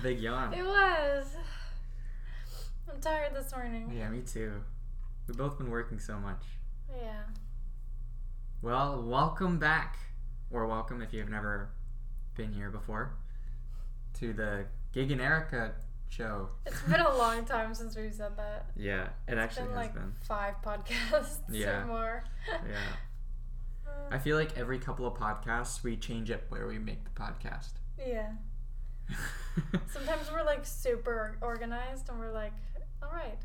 a big yawn. It was. I'm tired this morning. Yeah, me too. We've both been working so much. Yeah. Well, welcome back, or welcome if you've never been here before, to the Gig and Erica show. It's been a long time since we've said that. Yeah, it It's actually been has like been. five podcasts Yeah. or more. Yeah. I feel like every couple of podcasts we change it where we make the podcast. yeah. Sometimes we're like super organized and we're like, all right,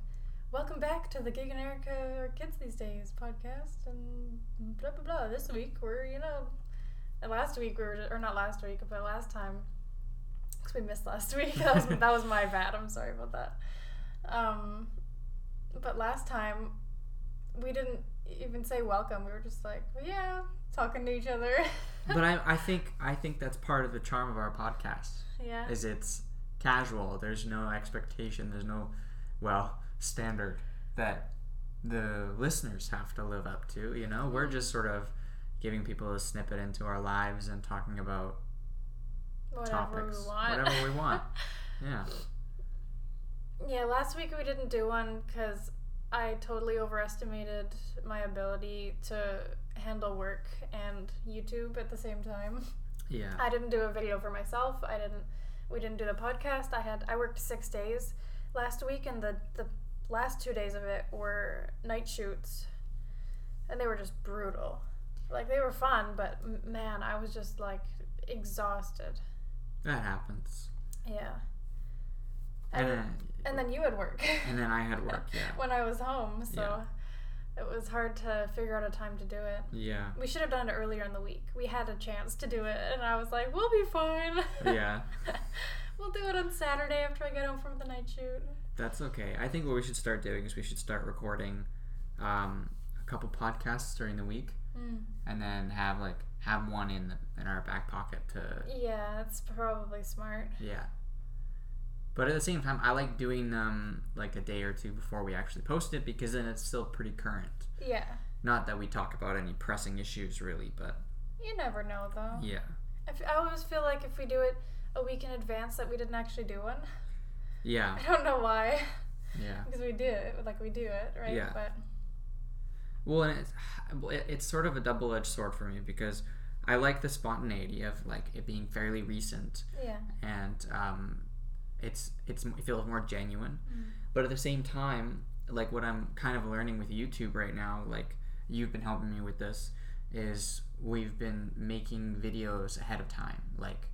welcome back to the Gig and Erica or Kids These Days podcast and blah blah blah. This week we're, you know, last week we were, or not last week, but last time, because we missed last week. That was, that was my bad. I'm sorry about that. Um, but last time we didn't even say welcome. We were just like, yeah, talking to each other. but I, I think I think that's part of the charm of our podcast. Yeah. Is it's casual. There's no expectation. There's no well standard that the listeners have to live up to. You know, we're just sort of giving people a snippet into our lives and talking about Whatever topics, we want. whatever we want. yeah. Yeah, last week we didn't do one because I totally overestimated my ability to handle work and YouTube at the same time. Yeah. I didn't do a video for myself. I didn't. We didn't do the podcast. I had. I worked six days last week, and the the last two days of it were night shoots, and they were just brutal. Like they were fun, but man, I was just like exhausted. That happens. Yeah. And And, then, and then you had work. and then I had work. Yeah. when I was home, so Yeah. It was hard to figure out a time to do it. Yeah. We should have done it earlier in the week. We had a chance to do it, and I was like, "We'll be fine." Yeah. we'll do it on Saturday after I get home from the night shoot. That's okay. I think what we should start doing is we should start recording um, a couple podcasts during the week, Mm. and then have like have one in the, in our back pocket to Yeah, that's probably smart. yeah. But at the same time, I like doing them like a day or two before we actually post it because then it's still pretty current. Yeah, Not that we talk about any pressing issues really, but you never know though. yeah, I, f- I always feel like if we do it a week in advance, that we didn't actually do one. yeah, I don't know why, yeah. because we do it, like we do it, right? Yeah. But Well, and it's it's sort of a double edged sword for me because I like the spontaneity of like it being fairly recent yeah, and um, it's it's it feels more genuine. Mm. But at the same time, like what I'm kind of learning with YouTube right now, like you've been helping me with this, is we've been making videos ahead of time. Like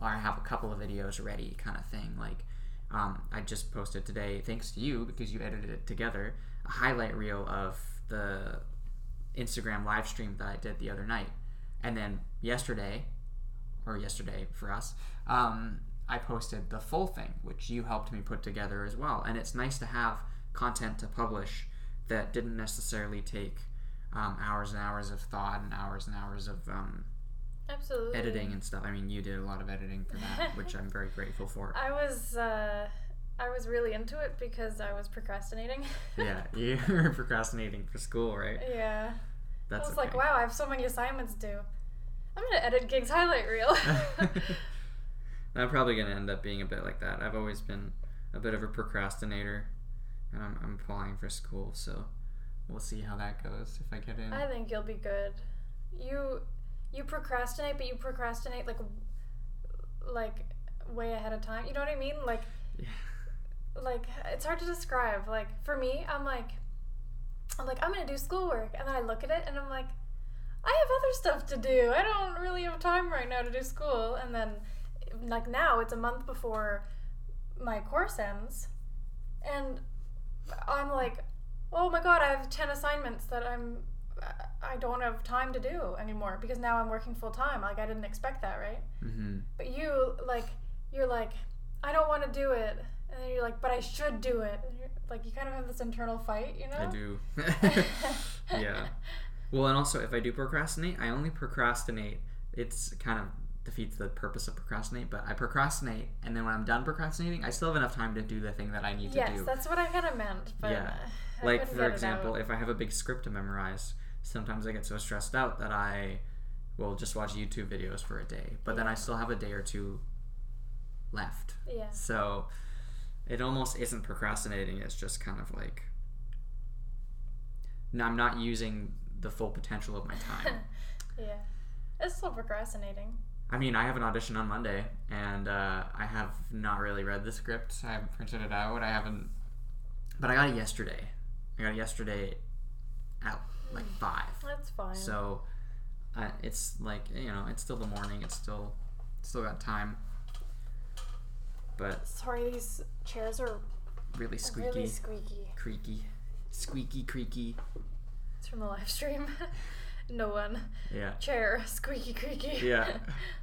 I have a couple of videos ready, kind of thing. Like um, I just posted today, thanks to you because you edited it together, a highlight reel of the Instagram live stream that I did the other night, and then yesterday, or yesterday for us, um, I posted the full thing, which you helped me put together as well. And it's nice to have content to publish that didn't necessarily take um, hours and hours of thought and hours and hours of um, absolutely. editing and stuff. I mean, you did a lot of editing for that, which I'm very grateful for. I was uh, I was really into it because I was procrastinating. yeah, you were procrastinating for school, right? yeah. That's I was okay. like, wow, I have so many assignments due. I'm gonna edit Gig's highlight reel. I'm probably gonna end up being a bit like that. I've always been a bit of a procrastinator, and I'm, I'm applying for school, so we'll see how that goes if I get in. I think you'll be good. You you procrastinate, but you procrastinate like like way ahead of time. You know what I mean? Like Yeah. like it's hard to describe. Like for me, I'm like I'm like I'm gonna do schoolwork, and then I look at it and I'm like, I have other stuff to do. I don't really have time right now to do school. And then like now it's a month before my course ends, and I'm like, oh my god, I have ten assignments that I'm I don't have time to do anymore because now I'm working full time. Like I didn't expect that, right? Mm-hmm. But you like you're like I don't want to do it, and then you're like, but I should do it. Like you kind of have this internal fight, you know? I do. yeah. Well, and also if I do procrastinate, I only procrastinate. It's kind of defeats the purpose of procrastinate, but I procrastinate, and then when I'm done procrastinating, I still have enough time to do the thing that I need yes, to do. Yes, that's what I kind of meant. But Yeah. I like for example, if I have a big script to memorize, sometimes I get so stressed out that I will just watch YouTube videos for a day. But then I still have a day or two left. Yeah. So it almost isn't procrastinating. It's just kind of like no, I'm not using the full potential of my time. yeah. It's still procrastinating. I mean, I have an audition on Monday, and uh, I have not really read the script. I haven't printed it out. I haven't, but I got it yesterday. I got it yesterday at like five. That's fine. So uh, it's like you know, it's still the morning. It's still still got time. But Sorry, these chairs are really squeaky, really squeaky. creaky, squeaky, creaky. It's from the live stream. no one. Yeah, Chair, squeaky, creaky. yeah.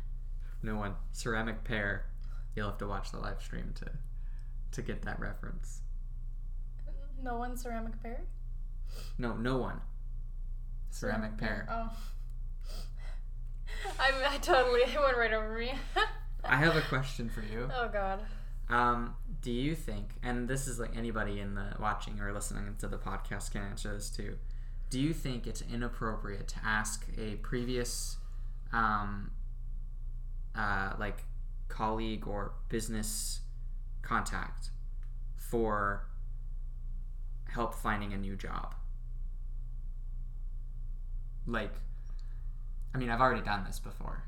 no one. Ceramic pear. You'll have to watch the live stream to to get that reference. no one ceramic pear? No, no one. Ceramic pear. Oh. I, I totally it went right over me. I have a question for you. oh god. Um, do you think, and this is like anybody in the watching or listening to the podcast can answer this too. Do you think it's inappropriate to ask a previous, um, uh, like colleague or business contact for help finding a new job? Like, I mean, I've already done this before,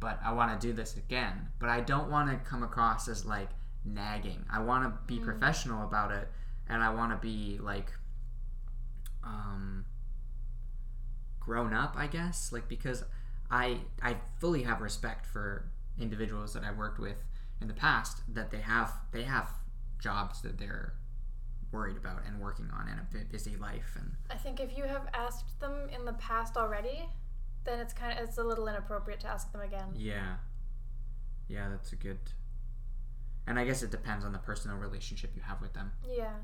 but I want to do this again. But I don't want to come across as like nagging. I want to be Mm. professional about it, and I want to be like, um, grown up, I guess. Like because I I fully have respect for individuals that I've worked with in the past that they have they have jobs that they're worried about and working on and a busy life and I think if you have asked them in the past already, then it's kind of it's a little inappropriate to ask them again. Yeah. Yeah, that's a good. And I guess it depends on the personal relationship you have with them. Yeah.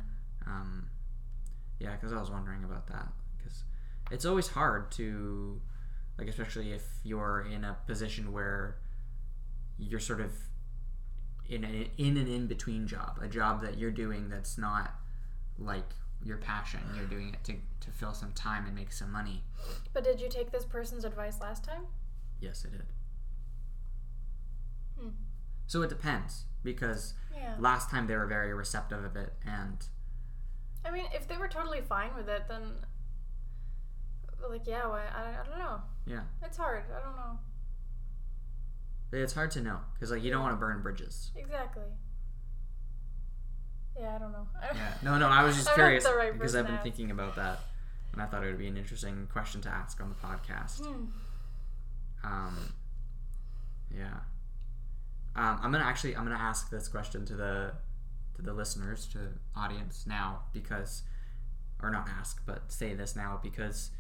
Um, yeah, because I was wondering about that. It's always hard to, like, especially if you're in a position where you're sort of in, an in an in between job, a job that you're doing that's not like your passion. You're doing it to, to fill some time and make some money. But did you take this person's advice last time? Yes, I did. Hmm. So it depends because Yeah. last time they were very receptive of it and I mean, if they were totally fine with it, then like yeah, why, I I don't know. yeah It's hard. I don't know it's hard to know because like you don't want to burn bridges exactly. Yeah, I don't know. yeah no no i was just curious right because i've been thinking about that and i thought it would be an interesting question to ask on the podcast Hmm. um yeah um, i'm gonna actually i'm gonna ask this question to the to the listeners to audience now because or not ask but say this now because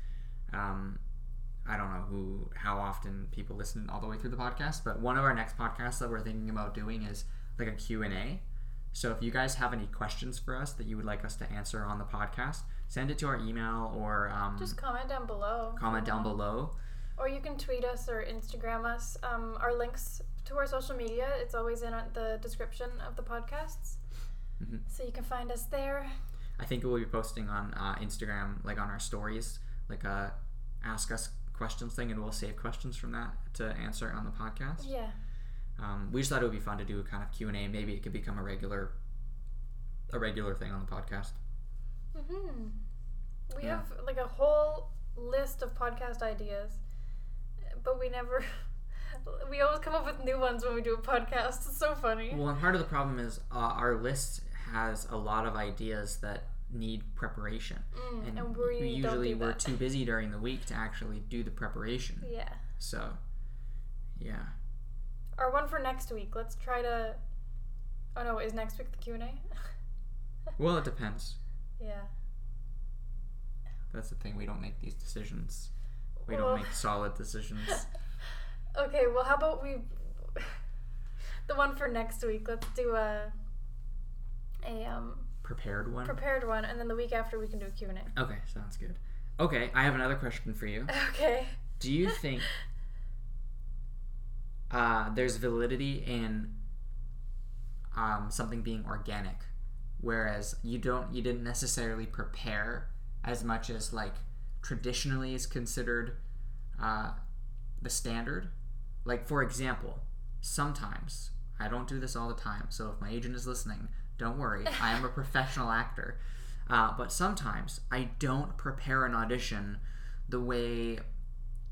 um I don't know who how often people listen all the way through the podcast, but one of our next podcasts that we're thinking about doing is like a Q&A. So if you guys have any questions for us that you would like us to answer on the podcast, send it to our email or um, Just comment down below. comment down below. Or you can tweet us or Instagram us. Um, our links to our social media, it's always in the description of the podcasts. Mhm. So you can find us there. I think we'll be posting on uh, Instagram, like on our stories, like a ask us questions thing, and we'll save questions from that to answer on the podcast. Yeah. Um, we just thought it would be fun to do a kind of Q and A. Maybe it could become a regular, a regular thing on the podcast. hmm We Yeah. have like a whole list of podcast ideas, but we never. we always come up with new ones when we do a podcast. It's so funny. Well, and part of the problem is uh, our list has a lot of ideas that need preparation, Mm, and, and we usually don't do we're that. too busy during the week to actually do the preparation. Yeah. So, yeah. Our one for next week. Let's try to. Oh no! Is next week the Q and A? Well, it depends. yeah. That's the thing. We don't make these decisions. We Well- don't make solid decisions. okay. Well, how about we? the one for next week. Let's do a. A um Prepared one. prepared one, and then the week after we can do a Q and A. Okay, sounds good. Okay, I have another question for you. Okay. Do you think uh, there's validity in um, something being organic, whereas you don't, you didn't necessarily prepare as much as like traditionally is considered uh, the standard? Like for example, sometimes I don't do this all the time. So if my agent is listening, don't worry. I am a professional actor. Uh, but sometimes I don't prepare an audition the way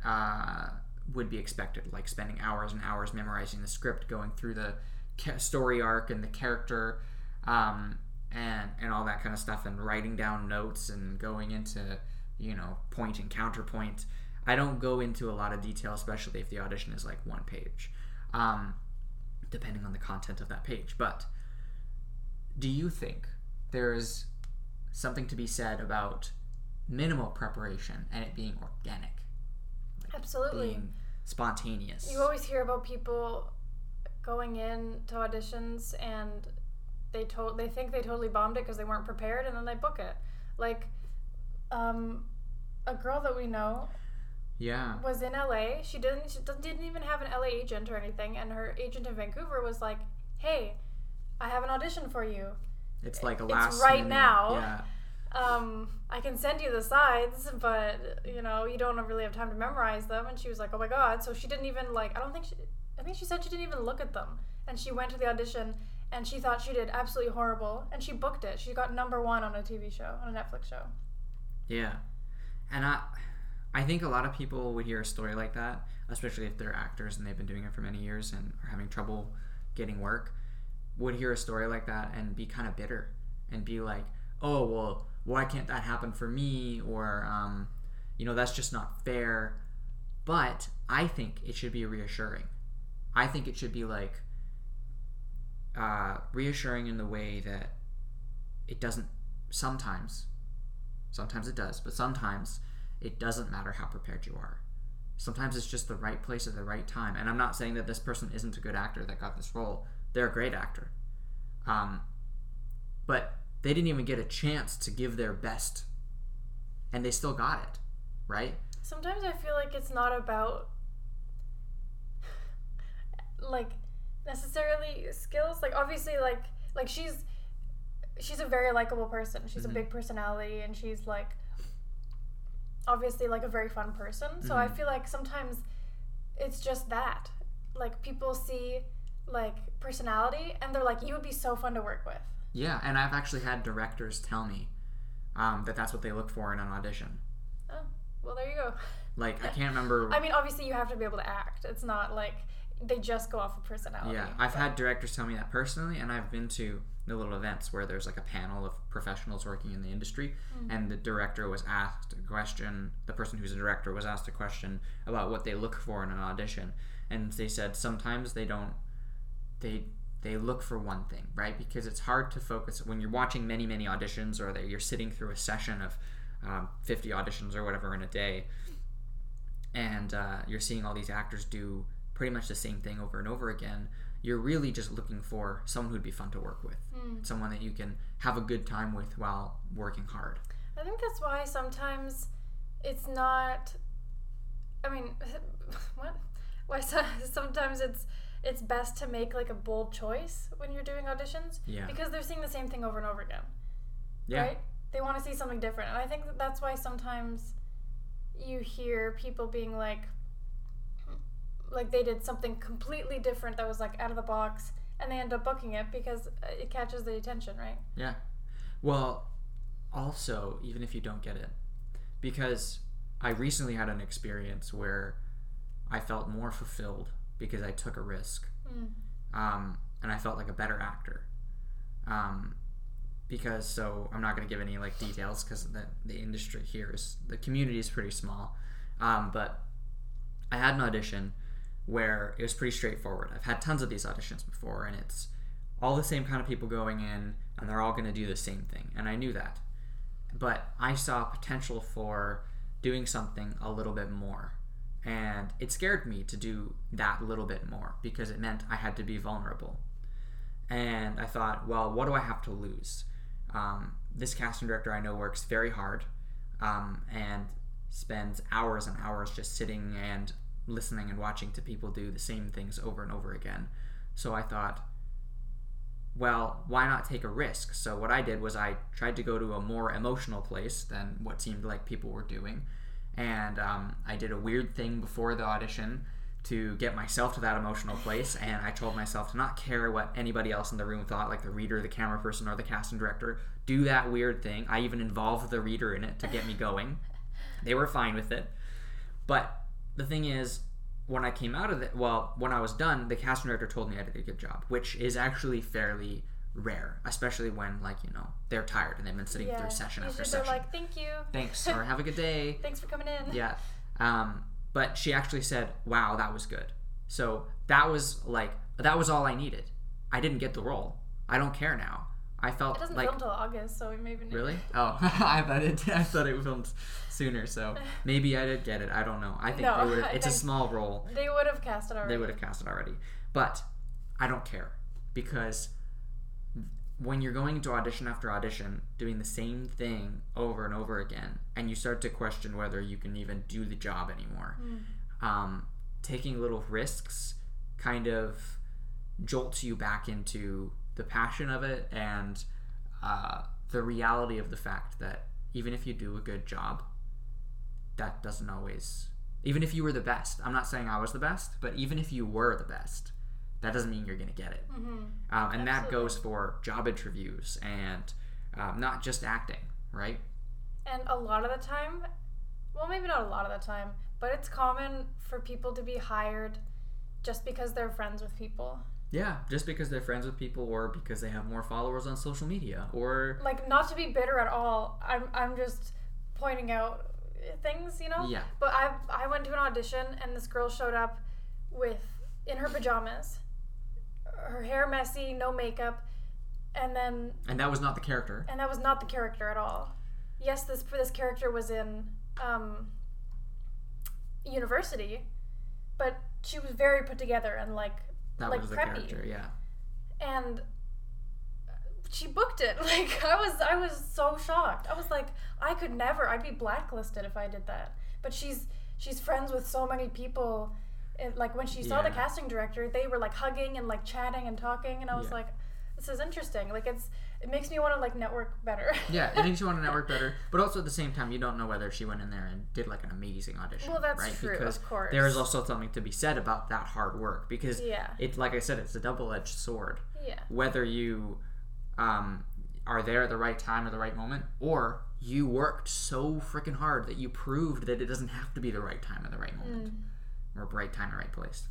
uh, would be expected, like spending hours and hours memorizing the script, going through the story arc and the character, um, and and all that kind of stuff, and writing down notes and going into you know point and counterpoint. I don't go into a lot of detail, especially if the audition is like one page, um, depending on the content of that page. But do you think there's something to be said about minimal preparation and it being organic? Absolutely. being spontaneous. You always hear about people going in to auditions and they told they think they totally bombed it because they weren't prepared and then they book it. Like um a girl that we know yeah. was in LA. She didn't she didn't even have an LA agent or anything and her agent in Vancouver was like, "Hey, I have an audition for you. It's like a last. It's right minute- now. Yeah. Um, I can send you the sides, but you know, you don't really have time to memorize them." And she was like, "Oh my god." So she didn't even like I don't think she I think she said she didn't even look at them. And she went to the audition and she thought she did absolutely horrible and she booked it. She got number 1 on a TV show, on a Netflix show. Yeah. And I I think a lot of people would hear a story like that, especially if they're actors and they've been doing it for many years and are having trouble getting work, would hear a story like that and be kind of bitter and be like, "Oh, well, why can't that happen for me?" or um, you know, that's just not fair. But I think it should be reassuring. I think it should be like uh, reassuring in the way that it doesn't sometimes Sometimes it does, but sometimes it doesn't matter how prepared you are. Sometimes it's just the right place at the right time. And I'm not saying that this person isn't a good actor that got this role. They're a great actor. Um, but they didn't even get a chance to give their best. And they still got it, right? Sometimes I feel like it's not about like necessarily skills. Like obviously like like she's she's a very likable person. She's Mhm. a big personality and she's like obviously like a very fun person. So I Mhm. feel like sometimes it's just that. Like people see like personality and they're like you would be so fun to work with. Yeah, and I've actually had directors tell me um, that that's what they look for in an audition. Oh, well there you go. Like, I can't remember. I mean obviously you have to be able to act. It's not like they just go off of personality. Yeah, I've but- had directors tell me that personally, and I've been to the little events where there's like a panel of professionals working in the industry, and the director was asked a question. The person who's a director was asked a question about what they look for in an audition, and they said sometimes they don't. They they look for one thing, right? Because it's hard to focus when you're watching many many auditions, or that you're sitting through a session of um, 50 auditions or whatever in a day, and uh, you're seeing all these actors do pretty much the same thing over and over again, you're really just looking for someone who'd be fun to work with, Mm. someone that you can have a good time with while working hard. I think that's why sometimes it's not. I mean, what? Why sometimes it's it's best to make like a bold choice when you're doing auditions Yeah. because they're seeing the same thing over and over again, Yeah. right? They want to see something different, and I think that that's why sometimes you hear people being like, like they did something completely different that was like out of the box, and they end up booking it because uh, it catches the attention, right? Yeah. Well, also, even if you don't get it, because I recently had an experience where I felt more fulfilled because I took a risk. Mm. um, and I felt like a better actor. Um, because so I'm not going to give any like details because the the industry here is the community is pretty small. Um, but I had an audition where it was pretty straightforward. I've had tons of these auditions before, and it's all the same kind of people going in, and they're all going to do the same thing, and I knew that. But I saw potential for doing something a little bit more and it scared me to do that little bit more because it meant I had to be vulnerable. And I thought, well, what do I have to lose? Um, this casting director I know works very hard um, and spends hours and hours just sitting and listening and watching to people do the same things over and over again. So I thought, well, why not take a risk? So what I did was I tried to go to a more emotional place than what seemed like people were doing and um, I did a weird thing before the audition to get myself to that emotional place and i told myself to not care what anybody else in the room thought like the reader the camera person or the casting director. Do that weird thing. I even involved the reader in it to get me going. They were fine with it. But the thing is when i came out of it well when i was done the casting director told me i did a good job which is actually fairly rare especially when like you know they're tired and they've been sitting through session after Usually they're session like, thank you. thanks or have a good day Thanks for coming in. yeah. Um, but she actually said, "Wow, that was good." So that was like that was all I needed. I didn't get the role. I don't care now. I felt It doesn't like film till August, so we maybe need- really. Oh, I thought it. I thought it filmed sooner. So maybe I did get it. I don't know. I think No, they would. It's a small role. They would have cast it already. They would have cast it already. But I don't care because when you're going into audition after audition, doing the same thing over and over again, and you start to question whether you can even do the job anymore, Mm. um, taking little risks kind of jolts you back into the passion of it and uh, the reality of the fact that even if you do a good job, that doesn't always. Even if you were the best, I'm not saying I was the best, but even if you were the best, that doesn't mean you're going to get it. Mhm. Um, and that goes for job interviews and um, not just acting, right? And a lot of the time, well, maybe not a lot of the time, but it's common for people to be hired just because they're friends with people. Yeah, just because they're friends with people or because they have more followers on social media or Like, not to be bitter at all. I'm, I'm just pointing out things, you know? yeah, But I, I went to an audition and this girl showed up with, in her pajamas, her hair messy, no makeup, and then and that was not the character. and that was not the character at all. Yes, this this character was in um, university, but she was very put together and like That like was the preppy. character, yeah. and she booked it. Like I was I was so shocked. I was like I could never. I'd be blacklisted if I did that. But she's she's friends with so many people. And like when she saw the casting director, they were like hugging and like chatting and talking, and I was Yeah. like, this is interesting. Like it's it makes me want to like network better. Yeah, it makes you want to network better, but also at the same time, you don't know whether she went in there and did like an amazing audition. Well, that's right? true, Because of course. there is also something to be said about that hard work because yeah, it's like I said, it's a double-edged sword. yeah, Whether you um, are there at the right time or the right moment, or you worked so freaking hard that you proved that it doesn't have to be the right time or the right moment, Mm. Or right time and right place.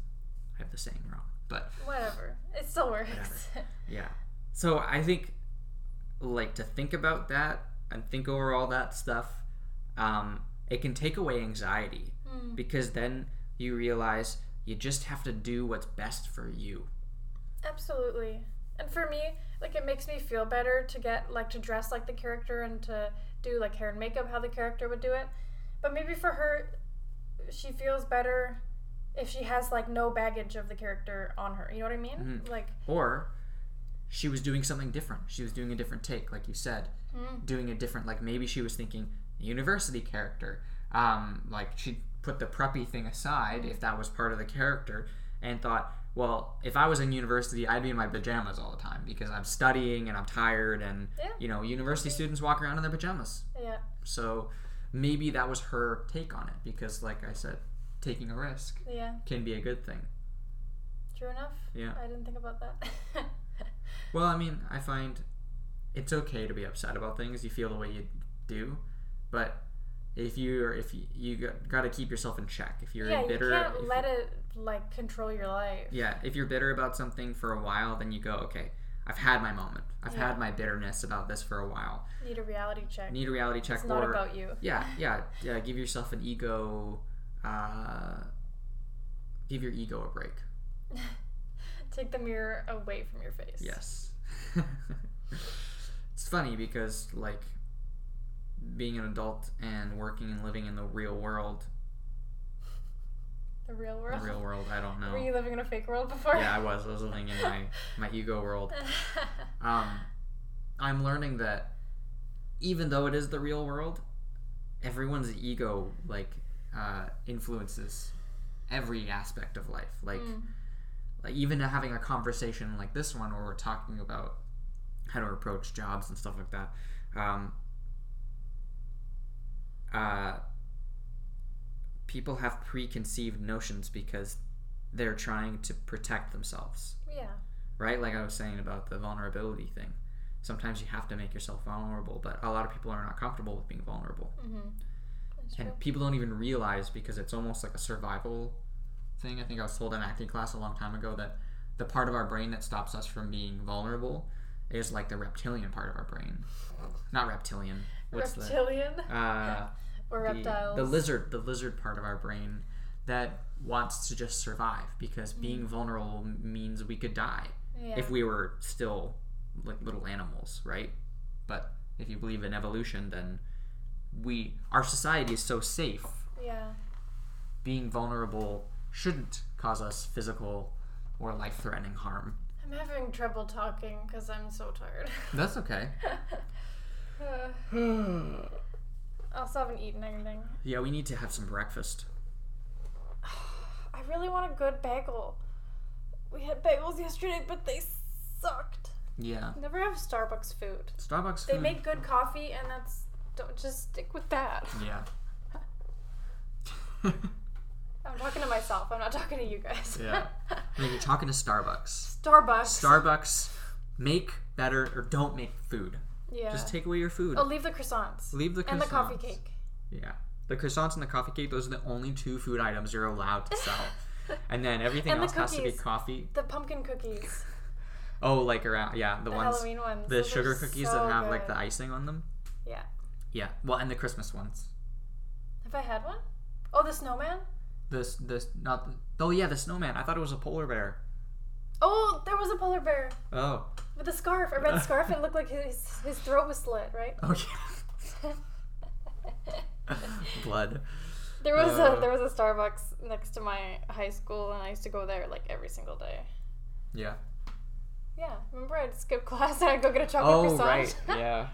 I have the saying wrong, but whatever. It still works. Whatever. Yeah. So I think, like, to think about that and think over all that stuff, um, it can take away anxiety Mm. because then you realize you just have to do what's best for you. Absolutely. And for me, like it makes me feel better to get like to dress like the character and to do like hair and makeup how the character would do it. But maybe for her she feels better if she has like no baggage of the character on her. You know what I mean? Mhm. Like Or she was doing something different. She was doing a different take, like you said, mm, doing a different, like maybe she was thinking university character. Um, like she put the preppy thing aside if that was part of the character and thought, well, if I was in university, I'd be in my pajamas all the time because I'm studying and I'm tired and Yeah. you know, university students walk around in their pajamas. yeah. So maybe that was her take on it because like I said, taking a risk Yeah. can be a good thing. True enough. Yeah. I didn't think about that. Well, I mean, I find it's okay to be upset about things. You feel the way you do, but if you're if you, you got to keep yourself in check. If you're yeah, bitter, you can't let it like control your life. yeah, if you're bitter about something for a while, then you go, okay, I've had my moment. I've Yeah. had my bitterness about this for a while. Need a reality check. Need a reality check it's not about you. yeah, yeah, yeah. Give yourself an ego. Uh, give your ego a break. Take the mirror away from your face. Yes. it's funny because like being an adult and working and living in the real world, The real world? the real world, I don't know. Were you living in a fake world before? Yeah, I was. I was living in my my ego world. Um, I'm learning that even though it is the real world, everyone's ego like uh, influences every aspect of life. Like Mm. like even having a conversation like this one where we're talking about how to approach jobs and stuff like that um, uh, people have preconceived notions because they're trying to protect themselves, Yeah. right? Like I was saying about the vulnerability thing. Sometimes you have to make yourself vulnerable, but a lot of people are not comfortable with being vulnerable. Mm-hmm. That's And true. people don't even realize because it's almost like a survival thing. I think I was told in acting class a long time ago that the part of our brain that stops us from being vulnerable is like the reptilian part of our brain. Not reptilian. What's Reptilian the uh or the, reptiles. the lizard the lizard part of our brain that wants to just survive because being vulnerable means we could die yeah. if we were still like little animals, right? But if you believe in evolution, then we our society is so safe. yeah. Being vulnerable shouldn't cause us physical or life-threatening harm. I'm having trouble talking because I'm so tired. That's okay. Uh, I also haven't eaten anything. yeah, we need to have some breakfast. I really want a good bagel. We had bagels yesterday, but they sucked. Yeah, Never have Starbucks food. Starbucks They food. make good coffee, and that's don't just stick with that. yeah. I'm talking to myself. I'm not talking to you guys. Yeah. I mean, you're talking to Starbucks. Starbucks. Starbucks make better or don't make food. yeah. Just take away your food. oh, leave the croissants. Leave the croissants. and the coffee cake. Yeah. The croissants and the coffee cake, those are the only two food items you're allowed to sell. and then everything And the else has to be coffee. The pumpkin cookies. Oh, like around, yeah, the, The ones, Halloween ones. the Those sugar cookies so that have like the icing on them. Yeah. Yeah. Well, and the Christmas ones. Have I had one? Oh, the snowman? This, this, not the, oh yeah, the snowman. I thought it was a polar bear. Oh, there was a polar bear Oh. with a scarf, a red scarf, it looked like his his throat was slit, right? Oh yeah. Blood. There was Uh. a there was a Starbucks next to my high school, and I used to go there like every single day. Yeah. Yeah, remember I'd skip class and I'd go get a chocolate Oh croissant. right. Yeah.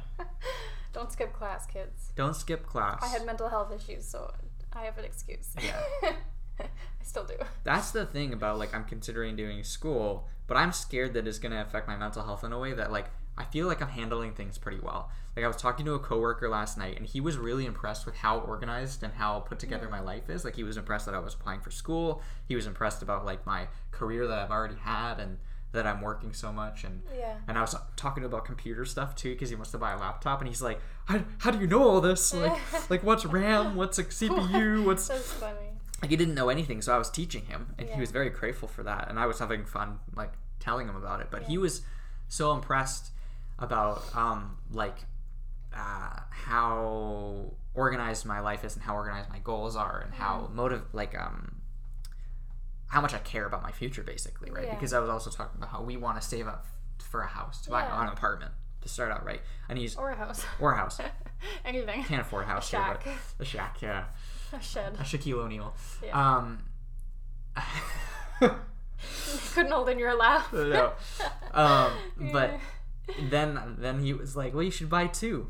Don't skip class, kids. Don't skip class. I had mental health issues, so I have an excuse. Yeah. I still do. That's the thing about like I'm considering doing school, but I'm scared that it's gonna affect my mental health in a way that like I feel like I'm handling things pretty well. Like I was talking to a coworker last night, and he was really impressed with how organized and how put together my life is. Like he was impressed that I was applying for school. He was impressed about like my career that I've already had and that I'm working so much and Yeah. and I was talking about computer stuff too because he wants to buy a laptop and he's like, how, how do you know all this? Like, like what's RAM? What's a CPU? What's That's funny. like he didn't know anything so i was teaching him and Yeah. he was very grateful for that and i was having fun like telling him about it but he was so impressed about um like uh how organized my life is and how organized my goals are and how motive like um how much i care about my future basically right Yeah. because i was also talking about how we want to save up for a house to buy Yeah. an apartment to start out right and he's Or a house. or a house Anything. can't afford a house here shack. but a shack yeah A shed. a shaquille o'neal Yeah. um Couldn't hold in your laugh. no. Um, but then then he was like, "Well, you should buy two.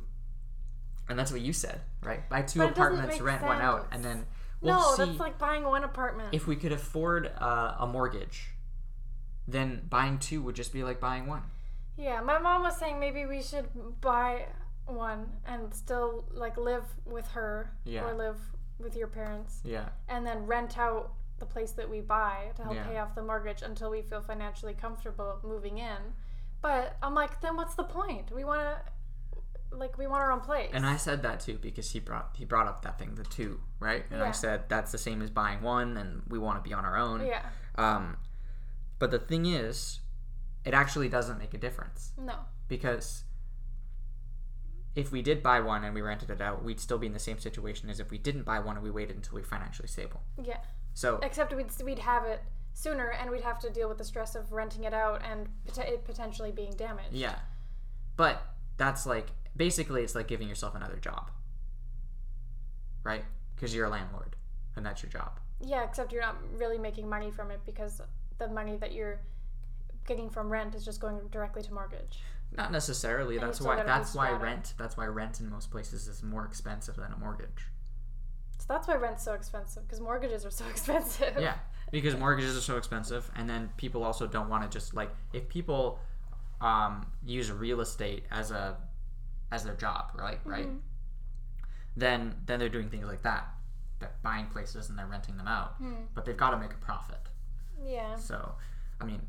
And that's what you said, right? Buy two But apartments, rent one out, and then we'll no, see that's like buying one apartment. if we could afford uh, a mortgage. Then buying two would just be like buying one. yeah, my mom was saying maybe we should buy one and still like live with her Yeah. or live with your parents Yeah, and then rent out the place that we buy to help Yeah. pay off the mortgage until we feel financially comfortable moving in. But I'm like, then what's the point? We want to like we want our own place. and I said that too because he brought he brought up that thing, the two, right? And I said that's the same as buying one, and we want to be on our own. yeah. Um, but the thing is, it actually doesn't make a difference. No. because if we did buy one and we rented it out, we'd still be in the same situation as if we didn't buy one and we waited until we were financially stable. Yeah. So Except we'd we'd have it sooner, and we'd have to deal with the stress of renting it out and pot- it potentially being damaged. yeah, but that's like basically it's like giving yourself another job, right? Because you're a landlord and that's your job. Yeah, except you're not really making money from it because the money that you're getting from rent is just going directly to mortgage. Not necessarily. And That's why. That's why rent. That's why rent in most places is more expensive than a mortgage. So that's why rent's so expensive because mortgages are so expensive. Yeah, because mortgages are so expensive, and then people also don't want to just like if people um, use real estate as a as their job, right? Right. Mhm. Then then they're doing things like that, they're buying places and they're renting them out, Hmm. but they've got to make a profit. Yeah. So, I mean,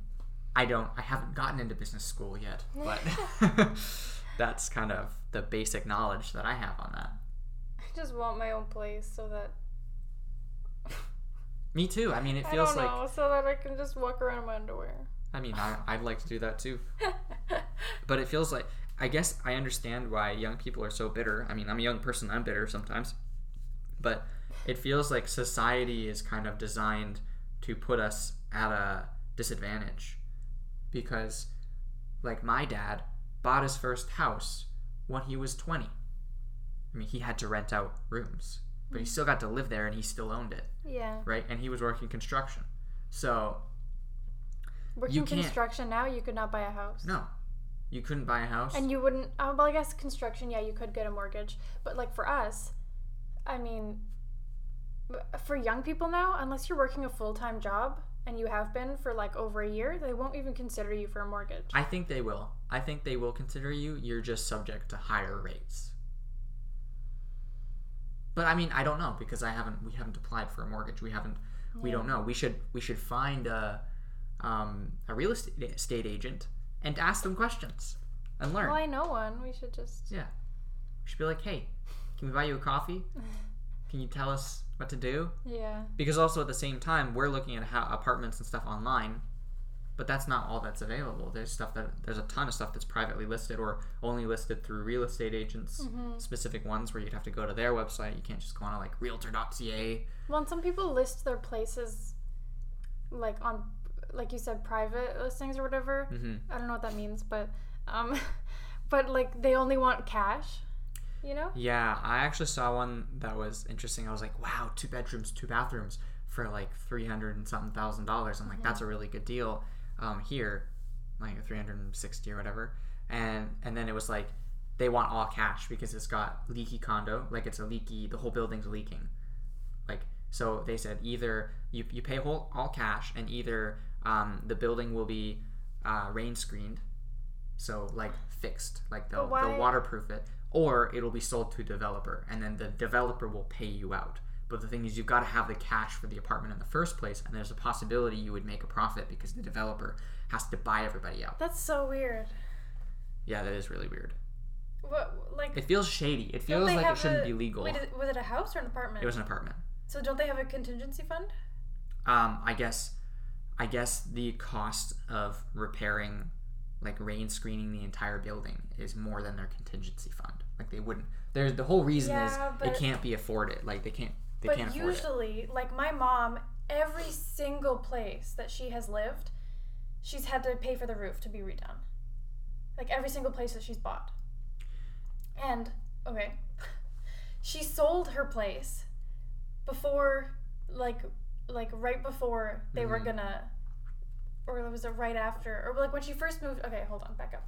I don't, I haven't gotten into business school yet, but that's kind of the basic knowledge that I have on that. I just want my own place so that Me too. I mean, it feels don't like, so that I can just walk around in my underwear. I mean, I, I'd like to do that too. But it feels like, I guess I understand why young people are so bitter. I mean, I'm a young person, I'm bitter sometimes. But it feels like society is kind of designed to put us at a disadvantage. Because, like, my dad bought his first house when he was 20. I mean, he had to rent out rooms, but he mm. still got to live there and he still owned it, yeah. right? And he was working construction. So, Working construction now, you could not buy a house. no, you couldn't buy a house. And you wouldn't. Oh, well, I guess construction. Yeah, you could get a mortgage, but like for us, I mean, for young people now, unless you're working a full time job and you have been for like over a year, they won't even consider you for a mortgage. I think they will. I think they will consider you. You're just subject to higher rates. But I mean, I don't know because I haven't. We haven't applied for a mortgage. We haven't. We don't know. We should. We should find a, um, a real estate agent and ask them questions and learn. Well, I know one. We should just. Yeah. We should be like, hey, can we buy you a coffee? Can you tell us what to do? Yeah. Because also at the same time, we're looking at how apartments and stuff online, but that's not all that's available. There's stuff that there's a ton of stuff that's privately listed or only listed through real estate agents, Mm-hmm. specific ones where you'd have to go to their website. You can't just go on to like Realtor.ca. Well, and some people list their places, like on, like you said, private listings or whatever. hmm I don't know what that means, but, um, but like they only want cash. You know. Yeah, I actually saw one that was interesting. I was like, wow, two bedrooms, two bathrooms for like three hundred and something thousand dollars. I'm like, that's a really good deal. Um, here, like three hundred and sixty or whatever. And and then it was like, they want all cash because it's got leaky condo, like it's a leaky. The whole building's leaking. Like so, they said either you you pay whole all cash, and either um, the building will be uh, rain screened, so like fixed, like they'll, they'll waterproof it, or it'll be sold to a developer, and then the developer will pay you out. But the thing is, you've got to have the cash for the apartment in the first place, and there's a possibility you would make a profit because the developer has to buy everybody out. That's so weird. Yeah, that is really weird. What like? It feels shady. It feels like it shouldn't a- be legal. Wait, was it a house or an apartment? It was an apartment. So don't they have a contingency fund? Um, I guess, I guess the cost of repairing, like rain screening the entire building, is more than their contingency fund. Like they wouldn't. There's the whole reason Yeah, is it can't be afforded. Like they can't. They but can't afford it. usually, like my mom, every single place that she has lived, she's had to pay for the roof to be redone. Like every single place that she's bought. And okay, she sold her place before, like, like right before they were Mhm. gonna, or was it right after, or like when she first moved? Okay, hold on, back up.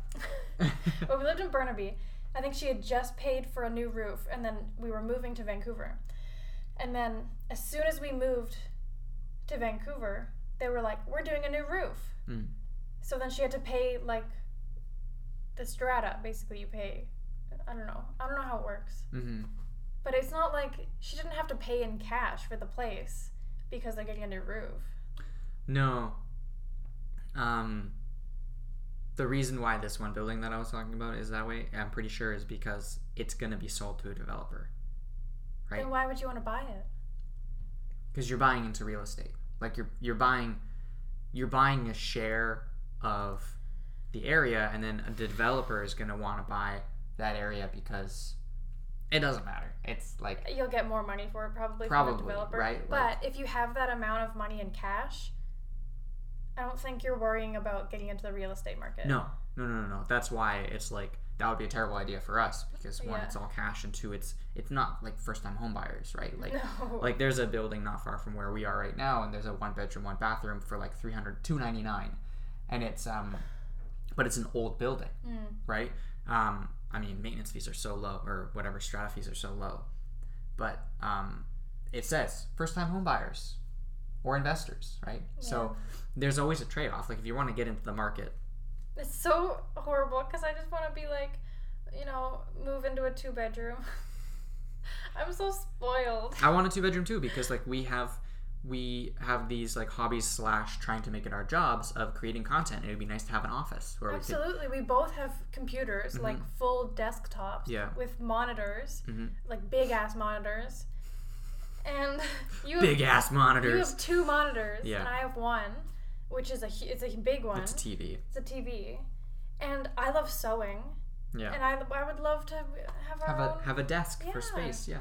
But we lived in Burnaby. I think she had just paid for a new roof, and then we were moving to Vancouver. And then as soon as we moved to Vancouver, they were like, "We're doing a new roof." Mm. So then she had to pay like the strata. Basically, you pay. I don't know. I don't know how it works, hmm but it's not like she didn't have to pay in cash for the place because they're getting a new roof. No. Um. The reason why this one building that I was talking about is that way, I'm pretty sure, is because it's gonna be sold to a developer. Right. Then why would you want to buy it? because you're buying into real estate. Like you're you're buying you're buying a share of the area, and then a developer is gonna want to buy that area because it doesn't matter. It's like You'll get more money for it probably, from the developer. right? But Like- if you have that amount of money in cash, I don't think you're worrying about getting into the real estate market. no, no, no, no, no. That's why it's like that would be a terrible idea for us because one, Yeah. it's all cash, and two, it's it's not like first time home buyers, right? Like No. like there's a building not far from where we are right now and there's a one bedroom one bathroom for like 300 299 and it's um but it's an old building Mm. right um i mean maintenance fees are so low or whatever strata fees are so low. But um it says first time home buyers or investors right? So there's always a trade-off. Like if you want to get into the market. It's so horrible because I just want to be like, you know, move into a two bedroom. I'm so spoiled. I want a two bedroom too because like we have we have these like hobbies slash trying to make it our jobs of creating content. It would be nice to have an office where we could. Absolutely. We both have computers, like full desktops Yeah. with monitors, Mhm. like big ass monitors. And you have, Big ass you monitors. have two monitors, Yeah. and I have one, which is a it's a big one. It's TV. It's a TV, and I love sewing, Yeah. and I, I would love to have our have own. a have a desk for space. Yeah.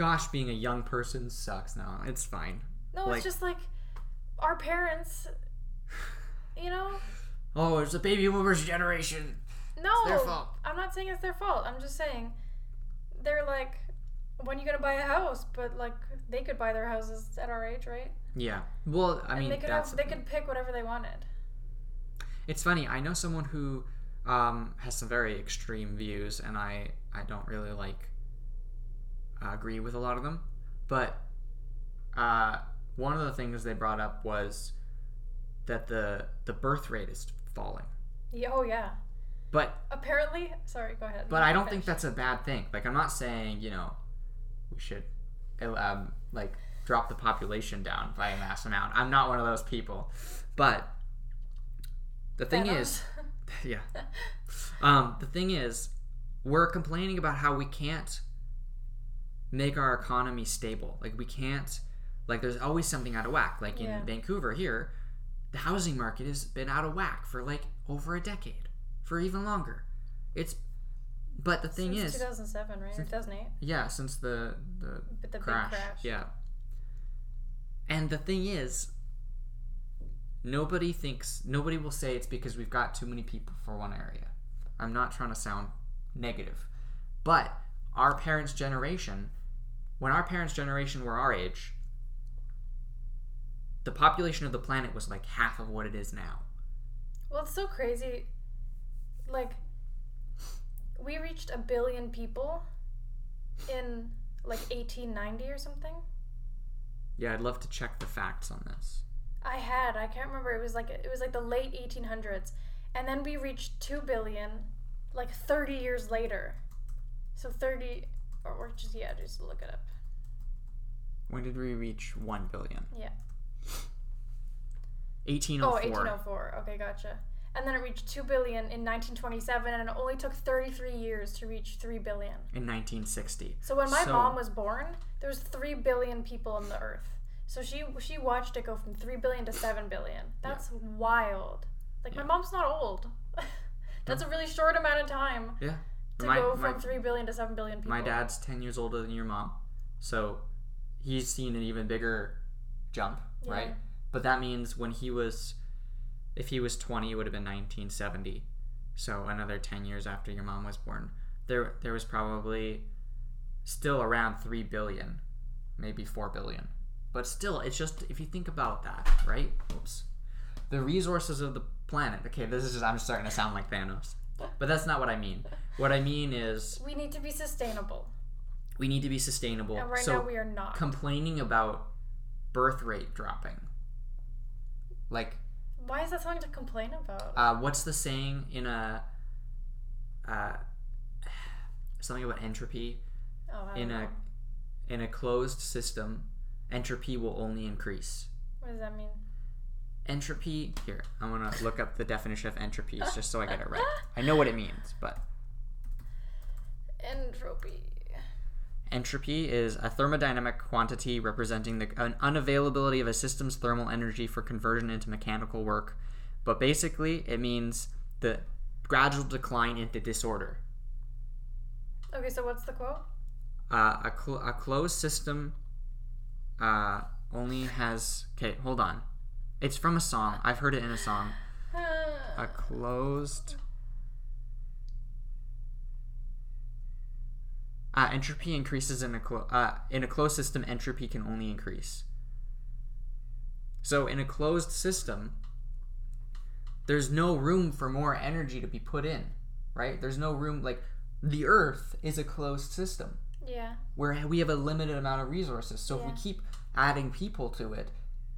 Gosh, being a young person sucks No, It's fine. no, like- it's just like our parents. You know, Oh, it's a baby boomers generation. no, their fault. I'm not saying it's their fault. I'm just saying they're like, when you gonna buy a house? But like they could buy their houses at our age, right? Yeah. Well, I and mean, they could that's have, they could pick whatever they wanted. it's funny. I know someone who um, has some very extreme views, and I I don't really like uh, agree with a lot of them. But uh, one of the things they brought up was that the the birth rate is falling. Yeah, oh yeah. But Apparently, sorry. Go ahead. but I don't think that's a bad thing. Like I'm not saying you know we should um, like drop the population down by a mass amount. I'm not one of those people. But the thing is, yeah. Um, the thing is, we're complaining about how we can't make our economy stable. Like we can't. Like there's always something out of whack. Like in Yeah. Vancouver here, the housing market has been out of whack for like over a decade, for even longer. It's. But the thing Since is, 2007, right? Or 2008. yeah, since the the But the crash. big crash. Yeah. And the thing is, nobody thinks nobody will say it's because we've got too many people for one area. I'm not trying to sound negative, but our parents' generation, when our parents' generation were our age, the population of the planet was like half of what it is now. Well, it's so crazy. Like, we reached a billion people in like 1890 or something. Yeah, I'd love to check the facts on this. I had. I can't remember. It was like it was like the late 1800s, and then we reached two billion, like 30 years later. So 30, or, just yeah, just look it up. When did we reach 1 billion? Yeah. 1804. Oh, 1804. Okay, gotcha. And then it reached 2 billion in 1927, and it only took 33 years to reach 3 billion. in 1960. So when my So- mom was born, there was 3 billion people on the earth. So she she watched it go from 3 billion to 7 billion. That's wild. Like my mom's not old. That's a really short amount of time Yeah. To my, go my, from 3 billion to 7 billion people. my dad's 10 years older than your mom. So he's seen an even bigger jump, Yeah. right? But that means when he was, if he was 20, it would have been 1970. So another 10 years after your mom was born. There, there was probably still around 3 billion, maybe 4 billion. But still, it's just, if you think about that, right? Oops. The resources of the planet. Okay, this is just, I'm starting to sound like Thanos. But that's not what I mean. What I mean is We need to be sustainable. we need to be sustainable. And right so now we are not. complaining about birth rate dropping. Like, Why is that something to complain about? uh, what's the saying in a uh, something about entropy oh, I in don't a know. in a closed system? Entropy will only increase. What does that mean? Entropy. Here, I'm gonna look up the definition of entropy just so I get it right. I know what it means, but Entropy. Entropy is a thermodynamic quantity representing the an unavailability of a system's thermal energy for conversion into mechanical work. But basically, it means the gradual decline into disorder. Okay, so what's the quote? Uh, a, cl- a closed system uh, only has. Okay, hold on. It's from a song. I've heard it in a song. A closed. Uh, entropy increases in a clo- uh, in a closed system. Entropy can only increase. So in a closed system, there's no room for more energy to be put in, right? There's no room. Like the Earth is a closed system yeah. where we have a limited amount of resources. So if we keep adding people to it,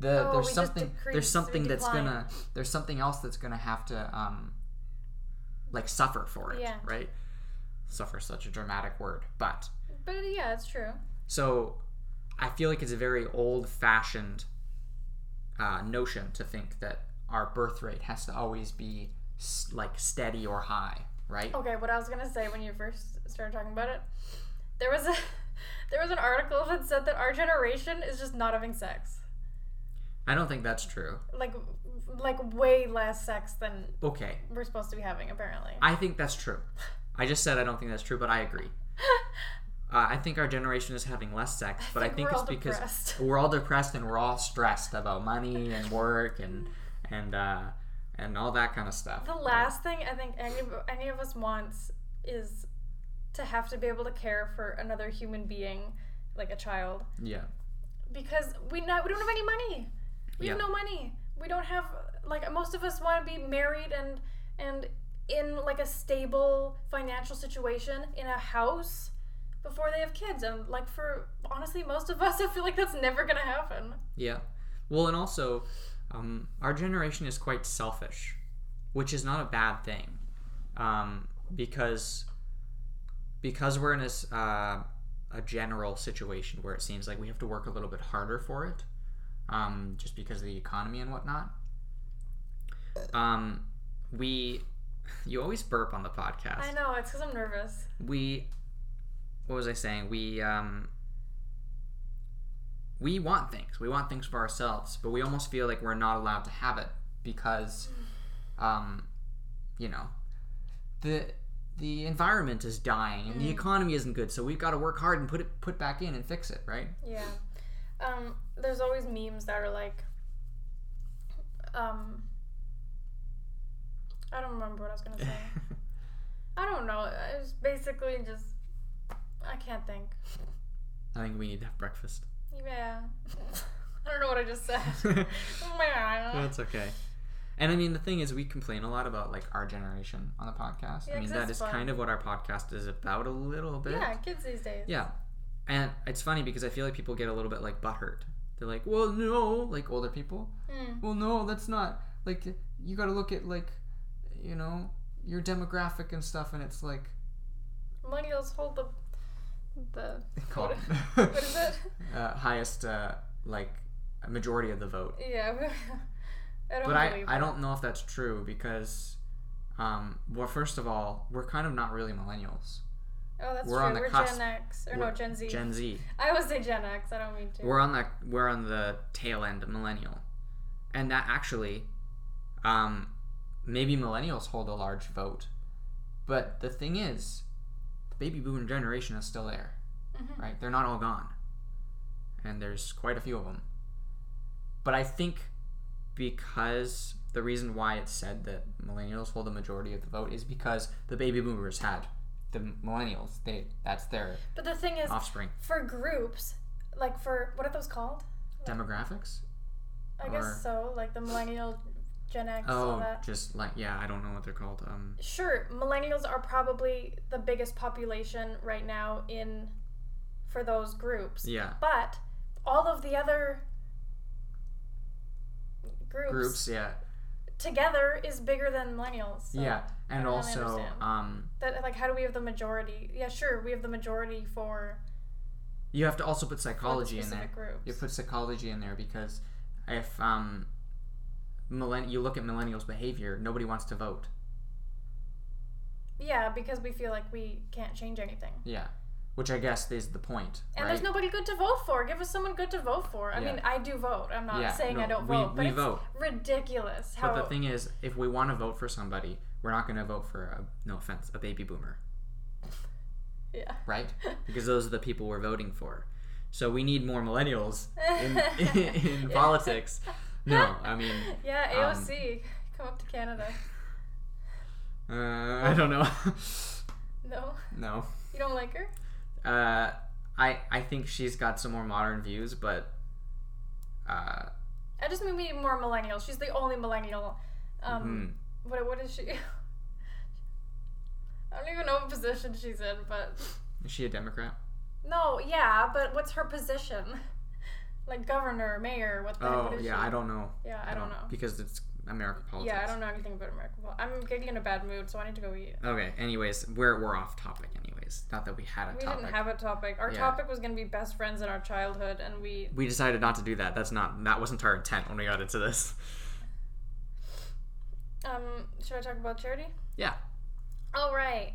the Oh, there's something there's something that's decline. gonna there's something else that's gonna have to um like suffer for it, Yeah. right? Suffer such a dramatic word, but But yeah, it's true. so I feel like it's a very old-fashioned uh, notion to think that our birth rate has to always be s- like steady or high, right? Okay, what I was gonna say when you first started talking about it, there was a there was an article that said that our generation is just not having sex. I don't think that's true. Like like way less sex than Okay, we're supposed to be having apparently. I think that's true. I just said I don't think that's true, but I agree. Uh, I think our generation is having less sex, but I think think we're it's because depressed. we're all depressed and we're all stressed about money and work and and uh, and all that kind of stuff. The last thing I think any of, any of us wants is to have to be able to care for another human being, like a child, Yeah, because we not we don't have any money. We have no money. We don't have like most of us want to be married and and in like a stable financial situation in a house before they have kids and like for honestly most of us I feel like that's never gonna happen. yeah. Well, and also, um, our generation is quite selfish, which is not a bad thing, um, because because we're in this uh, a general situation where it seems like we have to work a little bit harder for it, um, just because of the economy and whatnot. Um, we, you always burp on the podcast. I know it's because I'm nervous. we what was i saying we um we want things we want things for ourselves but we almost feel like we're not allowed to have it because um you know the the environment is dying and the Mm. economy isn't good so we've got to work hard and put it put back in and fix it right Yeah. Um, there's always memes that are like, um, I don't remember what I was gonna say. I don't know. It's basically just, I can't think. i think we need to have breakfast Yeah. I don't know what I just said. that's okay and i mean the thing is we complain a lot about like our generation on the podcast Yeah, i mean, that is fun. kind of what our podcast is about a little bit Yeah, kids these days. Yeah. And it's funny because I feel like people get a little bit like butthurt. They're like, well, no, like older people. Mm. Well, no, that's not. Like, you got to look at, like, you know, your demographic and stuff. And it's like, Millennials hold the, the, call what, it- what is it? uh, highest, uh, like, majority of the vote. Yeah. I don't But I, I don't know if that's true because, um, well, first of all, we're kind of not really millennials. Oh, that's we're true. on the We're cusp. Gen X. Or We're no, Gen Z. Gen Z. I always say Gen X. I don't mean to. We're on the we're on the tail end of millennial, and that actually, um, maybe millennials hold a large vote, but the thing is, the baby boomer generation is still there, Mhm. right? They're not all gone, and there's quite a few of them. But I think because the reason why it's said that millennials hold the majority of the vote is because the baby boomers had the millennials. They that's their But the thing is, offspring. for groups, like for what are those called? Demographics. I Or- guess so. Like the millennial, Gen X, all Oh, just like yeah, I don't know what they're called. Um, Sure, millennials are probably the biggest population right now in for those groups. yeah, But all of the other groups, groups. Yeah, together is bigger than millennials. So yeah, and also um, That like how do we have the majority? Yeah, sure, we have the majority for you have to also put psychology in there. groups. You put psychology in there because if um, millenn- you look at millennials' behavior, nobody wants to vote. Yeah, because we feel like we can't change anything. Yeah, which I guess is the point. And right? there's nobody good to vote for. Give us someone good to vote for. I Yeah. mean, I do vote. I'm not Yeah, saying I don't we- vote, but we it's ridiculous how but the thing is, if we want to vote for somebody, we're not going to vote for a, no offense, a baby boomer, yeah. right? because those are the people we're voting for. So we need more millennials in, in, politics. No, I mean, Yeah, um, AOC, come up to Canada. uh, I don't know. No, no. you don't like her? Uh, I I think she's got some more modern views, but uh, I just mean we need more millennials. She's the only millennial. Um, mhm. what what is she? I don't even know what position she's in, but is she a Democrat? no, yeah, but what's her position? Like governor, mayor, what the? Oh what is yeah, she? I don't know. Yeah, I, don't know. because it's American politics. Yeah, I don't know anything about American politics. I'm getting in a bad mood, so I need to go eat. Okay. Anyways, we're we're off topic. Anyways, not that we had a We topic. didn't have a topic. Our Yeah. topic was gonna be best friends in our childhood, and we. we decided not to do that. That's not that wasn't our intent when we got into this. Um, should I talk about charity? Yeah. All right.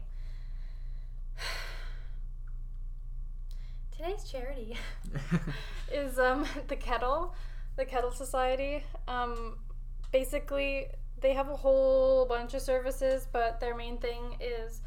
Today's charity is um the kettle, the kettle society. Um, basically, they have a whole bunch of services, but their main thing is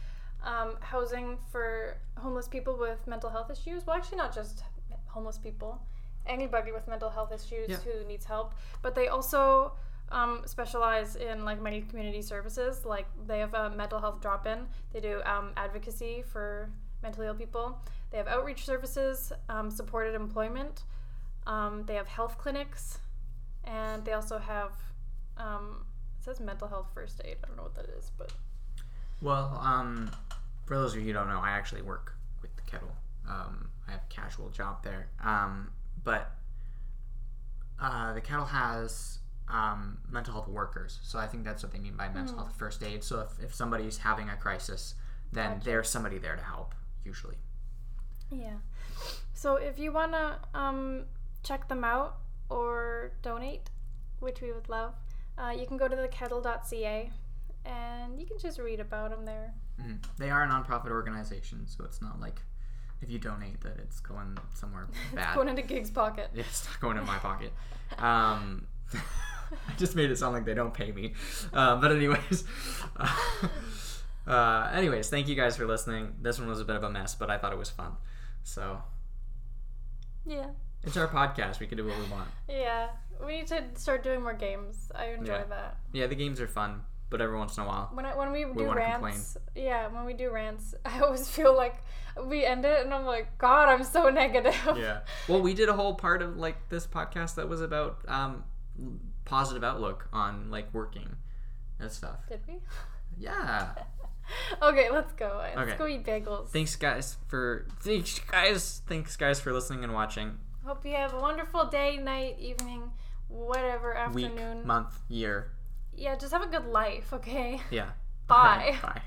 um, housing for homeless people with mental health issues. Well, actually, not just homeless people, anybody with mental health issues Yeah. who needs help. But they also um, specialize in like many community services. Like they have a mental health drop-in. They do um, advocacy for mentally ill people. They have outreach services, um, supported employment. Um, they have health clinics, and they also have um, it says mental health first aid. I don't know what that is, but Well, um, for those of you who don't know, I actually work with the kettle. Um, I have a casual job there. Um, but uh, the kettle has um, mental health workers, so I think that's what they mean by mental health first aid. So if, if somebody's having a crisis, then Gotcha. there's somebody there to help. Usually, Yeah. So if you want to um, check them out or donate, which we would love, uh, you can go to thekettle.ca and you can just read about them there. Mhm. they are a nonprofit organization, so it's not like if you donate that it's going somewhere bad. It's going into Gig's pocket. Yeah, it's not going in my pocket. Um, I just made it sound like they don't pay me. Uh, but anyways, uh, anyways, thank you guys for listening. This one was a bit of a mess, but I thought it was fun. So Yeah. it's our podcast. We can do what we want. Yeah. We need to start doing more games. I enjoy Yeah. that. Yeah, the games are fun, but every once in a while, When I, when we, do wanna rants, yeah, when we do rants, I always feel like we end it and I'm like, God, I'm so negative. yeah. Well, we did a whole part of like this podcast that was about um, positive outlook on like working and stuff. Did we? Yeah. okay, let's go. Let's Okay. go eat bagels. Thanks guys for thanks guys thanks guys for listening and watching. Hope you have a wonderful day, night, evening, whatever, afternoon, Week, month, year. Yeah, just have a good life, okay? Yeah. Bye. Bye.